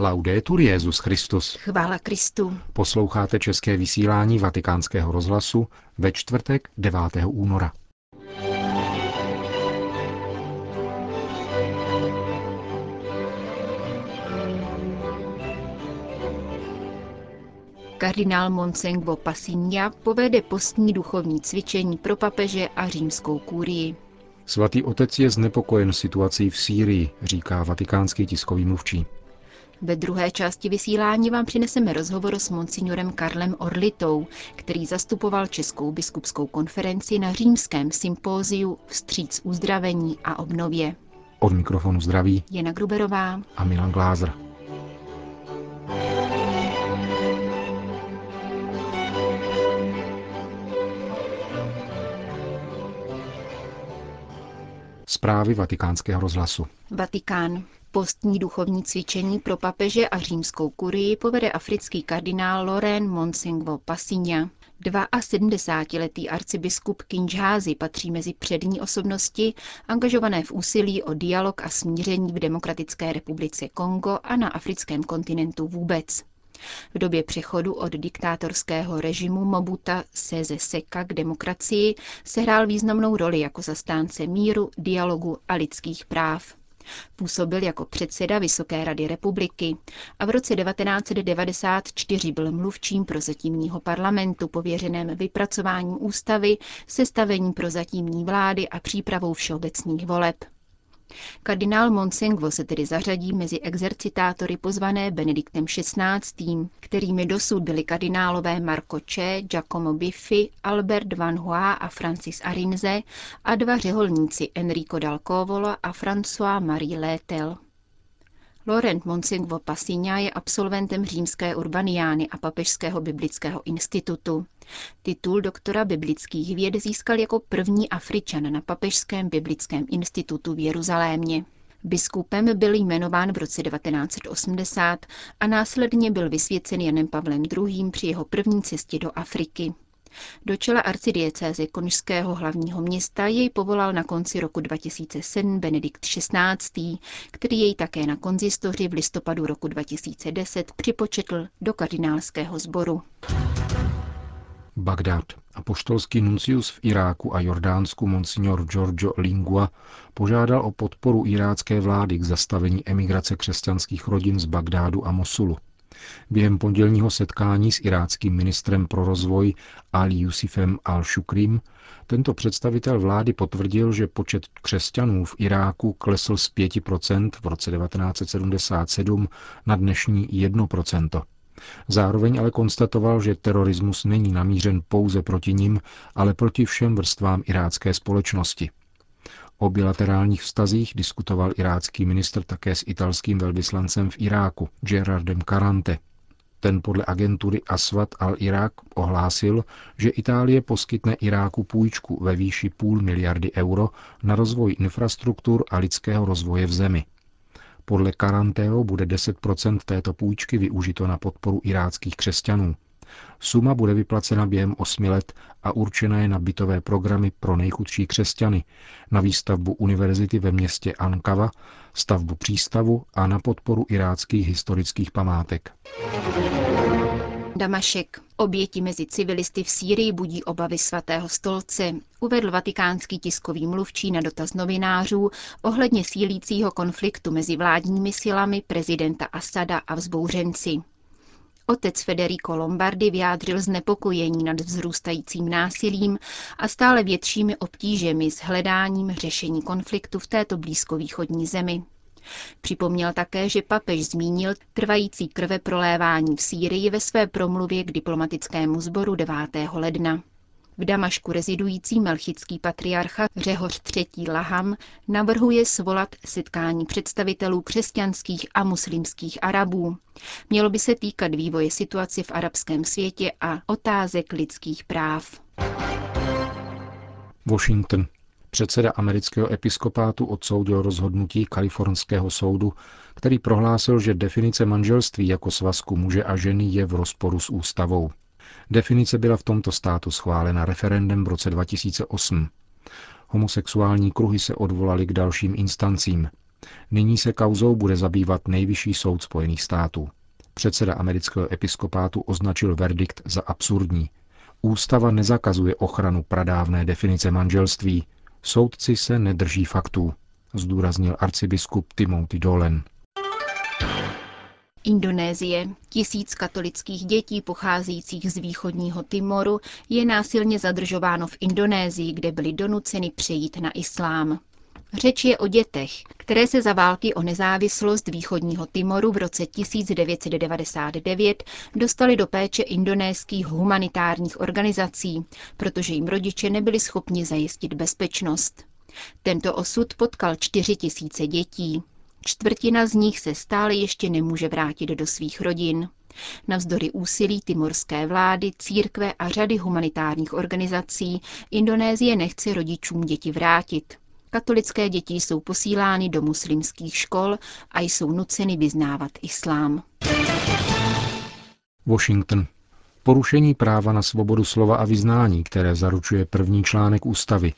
Laudetur Jezus Christus. Chvála Kristu. Posloucháte české vysílání Vatikánského rozhlasu ve čtvrtek 9. února. Kardinál Monsengvo Passigna povede postní duchovní cvičení pro papeže a římskou kůrii. Svatý otec je znepokojen situací v Sýrii, říká vatikánský tiskový mluvčí. Ve druhé části vysílání vám přineseme rozhovor s monsignorem Karlem Orlitou, který zastupoval Českou biskupskou konferenci na římském sympóziu Vstříc uzdravení a obnově. Od mikrofonu zdraví Jana Gruberová a Milan Glázer. Zprávy vatikánského rozhlasu. Vatikán. Postní duchovní cvičení pro papeže a římskou kurii povede africký kardinál Loren Monsengvo Passigna. 72-letý arcibiskup Kinshásy patří mezi přední osobnosti angažované v úsilí o dialog a smíření v Demokratické republice Kongo a na africkém kontinentu vůbec. V době přechodu od diktátorského režimu Mobuta Seze Seka k demokracii sehrál významnou roli jako zastánce míru, dialogu a lidských práv. Působil jako předseda Vysoké rady republiky a v roce 1994 byl mluvčím prozatímního parlamentu pověřeném vypracováním ústavy, sestavením prozatímní vlády a přípravou všeobecných voleb. Kardinál Monsengvo se tedy zařadí mezi exercitátory pozvané Benediktem XVI., kterými dosud byli kardinálové Marco Če, Giacomo Biffi, Albert Van Hoa a Francis Arinze a dva řeholníci Enrico Dal Covolo a François Marie Létel. Laurent Monsengvo Passigna je absolventem římské urbaniány a Papežského biblického institutu. Titul doktora biblických věd získal jako první Afričan na Papežském biblickém institutu v Jeruzalémě. Biskupem byl jmenován v roce 1980 a následně byl vysvěcen Janem Pavlem II. při jeho první cestě do Afriky. Do čela arcidiecéze konžského hlavního města jej povolal na konci roku 2007 Benedikt XVI., který jej také na konzistoři v listopadu roku 2010 připočetl do kardinálského sboru. Bagdád. Apoštolský nuncius v Iráku a Jordánsku monsignor Giorgio Lingua požádal o podporu irácké vlády k zastavení emigrace křesťanských rodin z Bagdádu a Mosulu. Během pondělního setkání s iráckým ministrem pro rozvoj Ali Yusifem al-Shukrim tento představitel vlády potvrdil, že počet křesťanů v Iráku klesl z 5% v roce 1977 na dnešní 1%. Zároveň ale konstatoval, že terorismus není namířen pouze proti nim, ale proti všem vrstvám irácké společnosti. O bilaterálních vztazích diskutoval irácký ministr také s italským velvyslancem v Iráku, Gerardem Carante. Ten podle agentury Aswat al-Iraq ohlásil, že Itálie poskytne Iráku půjčku ve výši půl miliardy euro na rozvoj infrastruktur a lidského rozvoje v zemi. Podle Karanteo bude 10% této půjčky využito na podporu iráckých křesťanů. Suma bude vyplacena během osmi let a určena je na bytové programy pro nejchudší křesťany, na výstavbu univerzity ve městě Ankava, stavbu přístavu a na podporu iráckých historických památek. Damašek. Oběti mezi civilisty v Sýrii budí obavy svatého stolce, uvedl vatikánský tiskový mluvčí na dotaz novinářů ohledně sílícího konfliktu mezi vládními silami prezidenta Asada a vzbouřenci. Otec Federico Lombardi vyjádřil znepokojení nad vzrůstajícím násilím a stále většími obtížemi s hledáním řešení konfliktu v této blízkovýchodní zemi. Připomněl také, že papež zmínil trvající krve prolévání v Sýrii ve své promluvě k diplomatickému sboru 9. ledna. V Damašku rezidující melchický patriarcha Řehoř III. Laham navrhuje svolat setkání představitelů křesťanských a muslimských Arabů. Mělo by se týkat vývoje situace v arabském světě a otázek lidských práv. Washington. Předseda amerického episkopátu odsoudil rozhodnutí kalifornského soudu, který prohlásil, že definice manželství jako svazku muže a ženy je v rozporu s ústavou. Definice byla v tomto státu schválena referendem v roce 2008. Homosexuální kruhy se odvolali k dalším instancím. Nyní se kauzou bude zabývat nejvyšší soud Spojených států. Předseda amerického episkopátu označil verdikt za absurdní. Ústava nezakazuje ochranu pradávné definice manželství. Soudci se nedrží faktů, zdůraznil arcibiskup Timothy Dolan. Indonésie. Tisíc katolických dětí pocházejících z východního Timoru je násilně zadržováno v Indonésii, kde byly donuceny přejít na islám. Řeč je o dětech, které se za války o nezávislost východního Timoru v roce 1999 dostali do péče indonéských humanitárních organizací, protože jim rodiče nebyli schopni zajistit bezpečnost. Tento osud potkal 4 tisíce dětí. Čtvrtina z nich se stále ještě nemůže vrátit do svých rodin. Navzdory úsilí timorské vlády, církve a řady humanitárních organizací Indonésie nechce rodičům děti vrátit. Katolické děti jsou posílány do muslimských škol a jsou nuceny vyznávat islám. Washington. Porušení práva na svobodu slova a vyznání, které zaručuje první článek ústavy.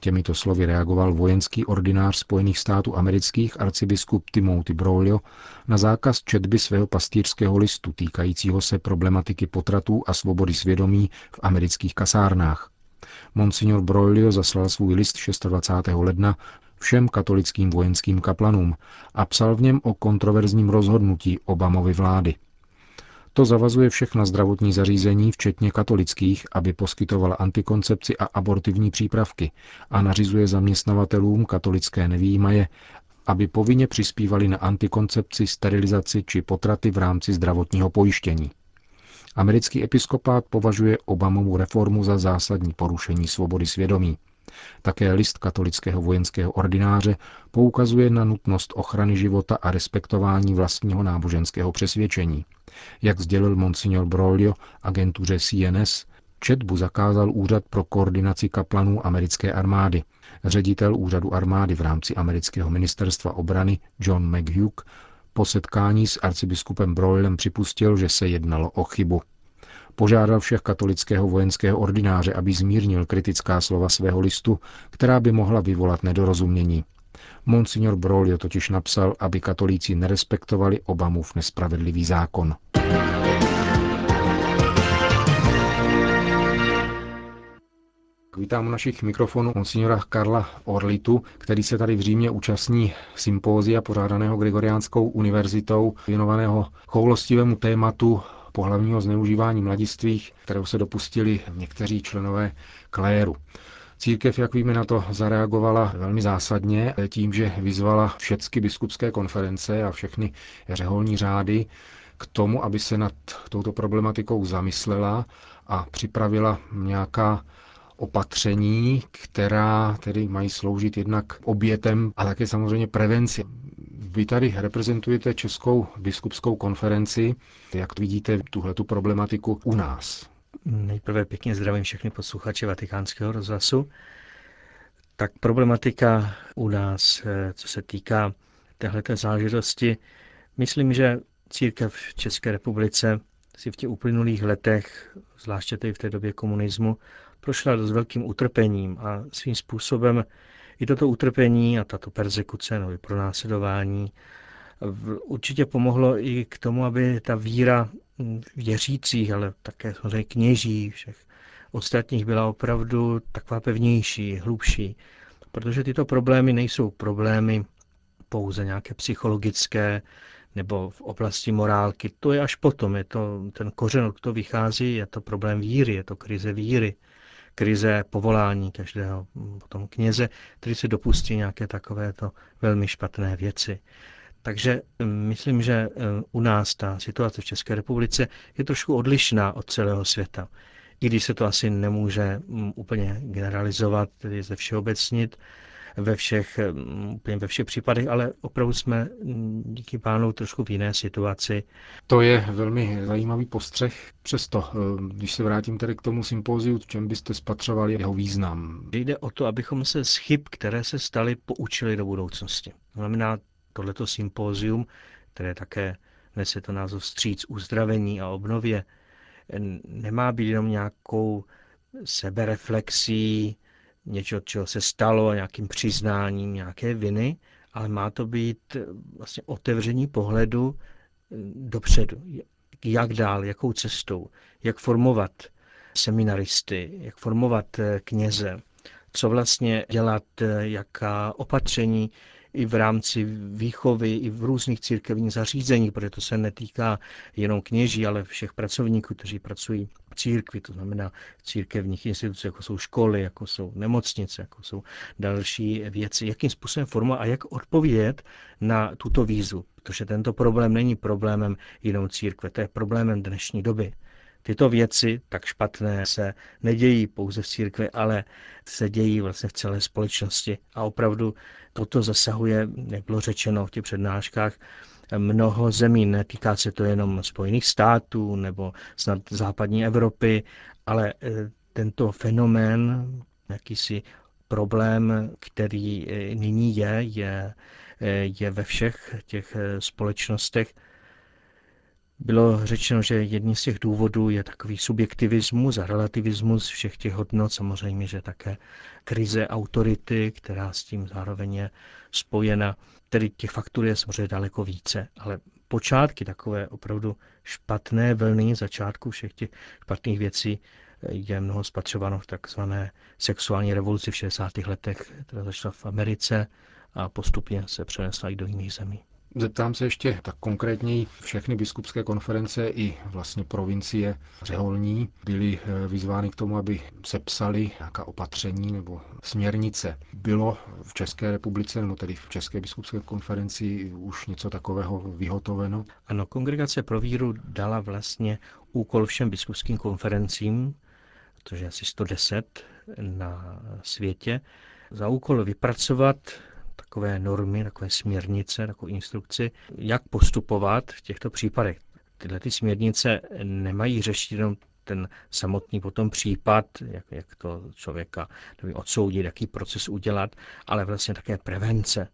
Těmito slovy reagoval vojenský ordinář Spojených států amerických arcibiskup Timothy Broglio na zákaz četby svého pastýřského listu týkajícího se problematiky potratů a svobody svědomí v amerických kasárnách. Monsignor Broglio zaslal svůj list 26. ledna všem katolickým vojenským kaplanům a psal v něm o kontroverzním rozhodnutí Obamovy vlády. To zavazuje všechna zdravotní zařízení, včetně katolických, aby poskytovala antikoncepci a abortivní přípravky a nařizuje zaměstnavatelům katolické nevýjímaje, aby povinně přispívali na antikoncepci, sterilizaci či potraty v rámci zdravotního pojištění. Americký episkopát považuje Obamovu reformu za zásadní porušení svobody svědomí. Také list katolického vojenského ordináře poukazuje na nutnost ochrany života a respektování vlastního náboženského přesvědčení. Jak sdělil monsignor Broglio agentuře CNS, četbu zakázal Úřad pro koordinaci kaplanů americké armády. Ředitel úřadu armády v rámci amerického ministerstva obrany John McHugh po setkání s arcibiskupem Broilem připustil, že se jednalo o chybu. Požádal všech katolického vojenského ordináře, aby zmírnil kritická slova svého listu, která by mohla vyvolat nedorozumění. Monsignor Brolio totiž napsal, aby katolíci nerespektovali Obamův nespravedlivý zákon. Vítám u našich mikrofonů monsignora Karla Orlitu, který se tady v Římě účastní sympózia pořádaného Gregoriánskou univerzitou věnovaného choulostivému tématu pohlavního zneužívání mladistvých, kterého se dopustili někteří členové kléru. Církev, jak víme, na to zareagovala velmi zásadně tím, že vyzvala všechny biskupské konference a všechny řeholní řády k tomu, aby se nad touto problematikou zamyslela a připravila nějaká opatření, která tedy mají sloužit jednak obětem a také samozřejmě prevenci. Vy tady reprezentujete Českou biskupskou konferenci. Jak vidíte tuhletu problematiku u nás? Nejprve pěkně zdravím všechny posluchače Vatikánského rozhlasu. Tak problematika u nás, eh, co se týká téhleté záležitosti, myslím, že církev v České republice si v těch uplynulých letech, zvláště tedy v té době komunismu, prošla s velkým utrpením a svým způsobem i toto utrpení a tato persekuce nebo pronásledování určitě pomohlo i k tomu, aby ta víra věřících, ale také samozřejmě kněží, všech ostatních byla opravdu taková pevnější, hlubší. Protože tyto problémy nejsou problémy pouze nějaké psychologické nebo v oblasti morálky. To je až potom, je to ten kořen, od toho vychází, je to problém víry, je to krize víry krize povolání každého potom kněze, který se dopustí nějaké takovéto velmi špatné věci. Takže mm, myslím, že e, u nás ta situace v České republice je trošku odlišná od celého světa. I když se to asi nemůže mm, úplně generalizovat, tedy ze všeobecnit, ve všech, mm, úplně ve všech případech, ale opravdu jsme mm, díky pánu trošku v jiné situaci. To je velmi zajímavý postřeh. Přesto, eh, když se vrátím tedy k tomu sympóziu, v čem byste spatřovali jeho význam? Jde o to, abychom se z chyb, které se staly, poučili do budoucnosti. To znamená, tohleto sympózium, které také nese to název stříc uzdravení a obnově, nemá být jenom nějakou sebereflexí, něčeho, čeho se stalo, nějakým přiznáním nějaké viny, ale má to být vlastně otevření pohledu dopředu. Jak dál, jakou cestou, jak formovat seminaristy, jak formovat kněze, co vlastně dělat, jaká opatření i v rámci výchovy, i v různých církevních zařízeních, protože to se netýká jenom kněží, ale všech pracovníků, kteří pracují v církvi, to znamená církevních institucí, jako jsou školy, jako jsou nemocnice, jako jsou další věci, jakým způsobem forma a jak odpovědět na tuto výzvu, protože tento problém není problémem jenom církve, to je problémem dnešní doby. Tyto věci, tak špatné, se nedějí pouze v církvi, ale se dějí vlastně v celé společnosti. A opravdu toto zasahuje, jak bylo řečeno v těch přednáškách, mnoho zemí. Netýká se to jenom Spojených států nebo snad západní Evropy, ale e, tento fenomén, jakýsi problém, který e, nyní je, je, e, je ve všech těch společnostech bylo řečeno, že jedním z těch důvodů je takový subjektivismus a relativismus všech těch hodnot, samozřejmě, že také krize autority, která s tím zároveň je spojena. Tedy těch faktur je samozřejmě daleko více, ale počátky takové opravdu špatné vlny začátku všech těch špatných věcí je mnoho spatřováno v takzvané sexuální revoluci v 60. letech, která začala v Americe a postupně se přenesla i do jiných zemí. Zeptám se ještě tak konkrétněji. Všechny biskupské konference i vlastně provincie řeholní byly eh, vyzvány k tomu, aby sepsali nějaká opatření nebo směrnice. Bylo v České republice, nebo tedy v České biskupské konferenci už něco takového vyhotoveno? Ano, Kongregace pro víru dala vlastně úkol všem biskupským konferencím, protože je asi 110 na světě, za úkol vypracovat takové normy, takové směrnice, takové instrukci, jak postupovat v těchto případech. Tyhle ty směrnice nemají řešit jenom ten samotný potom případ, jak, jak to člověka odsoudit, jaký proces udělat, ale vlastně také prevence.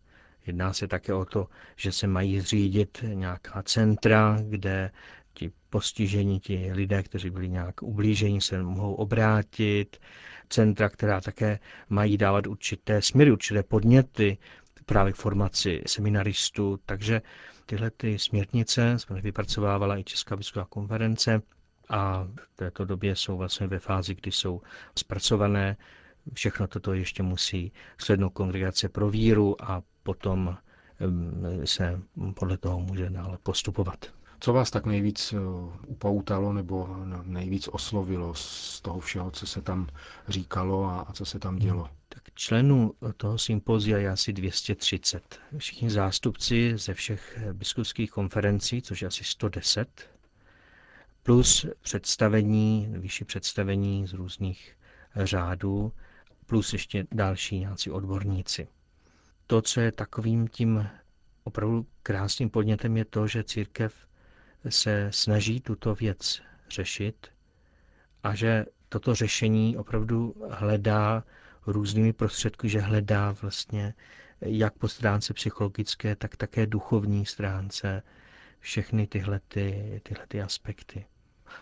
Jedná se také o to, že se mají zřídit nějaká centra, kde ti postižení, ti lidé, kteří byli nějak ublíženi, se mohou obrátit. Centra, která také mají dávat určité směry, určité podněty právě k formaci seminaristů, takže tyhle ty směrnice jsme vypracovávala i Česká biskupová konference a v této době jsou vlastně ve fázi, kdy jsou zpracované. Všechno toto ještě musí slednout kongregace pro víru a potom se podle toho může dále postupovat. Co vás tak nejvíc eh, upoutalo nebo nejvíc oslovilo z toho všeho, co se tam říkalo a co se tam dělo? Tak členů toho sympozia je asi 230. Všichni zástupci ze všech biskupských konferencí, což je asi 110, plus představení, vyšší představení z různých řádů, plus ještě další nějací odborníci. To, co je takovým tím opravdu krásným podnětem, je to, že církev se snaží tuto věc řešit a že toto řešení opravdu hledá různými prostředky, že hledá vlastně jak po stránce psychologické, tak také duchovní stránce všechny tyhle, ty, tyhle ty aspekty.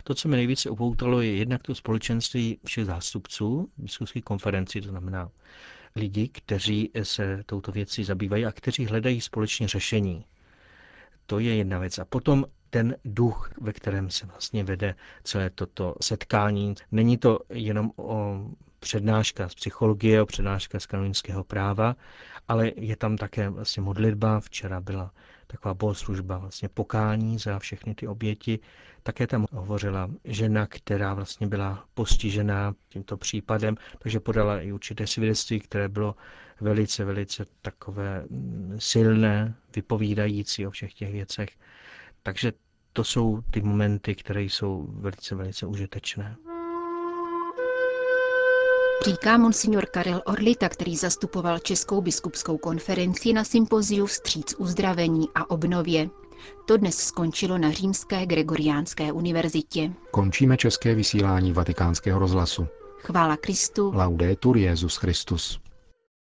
To, co mi nejvíce upoutalo, je jednak to společenství všech zástupců biskupských konferencí, to znamená lidi, kteří se touto věcí zabývají a kteří hledají společně řešení. To je jedna věc. A potom ten duch, ve kterém se vlastně vede celé toto setkání. Není to jenom o přednáška z psychologie, o přednáška z kanonického práva, ale je tam také vlastně modlitba. Včera byla taková bohoslužba, vlastně pokání za všechny ty oběti. Také tam hovořila žena, která vlastně byla postižená tímto případem, takže podala i určité svědectví, které bylo velice, velice takové silné, vypovídající o všech těch věcech. Takže to jsou ty momenty, které jsou velice, velice užitečné. Říká monsignor Karel Orlita, který zastupoval Českou biskupskou konferenci na sympoziu Vstříc uzdravení a obnově. To dnes skončilo na Římské Gregoriánské univerzitě. Končíme české vysílání vatikánského rozhlasu. Chvála Kristu. Laudetur Jezus Christus.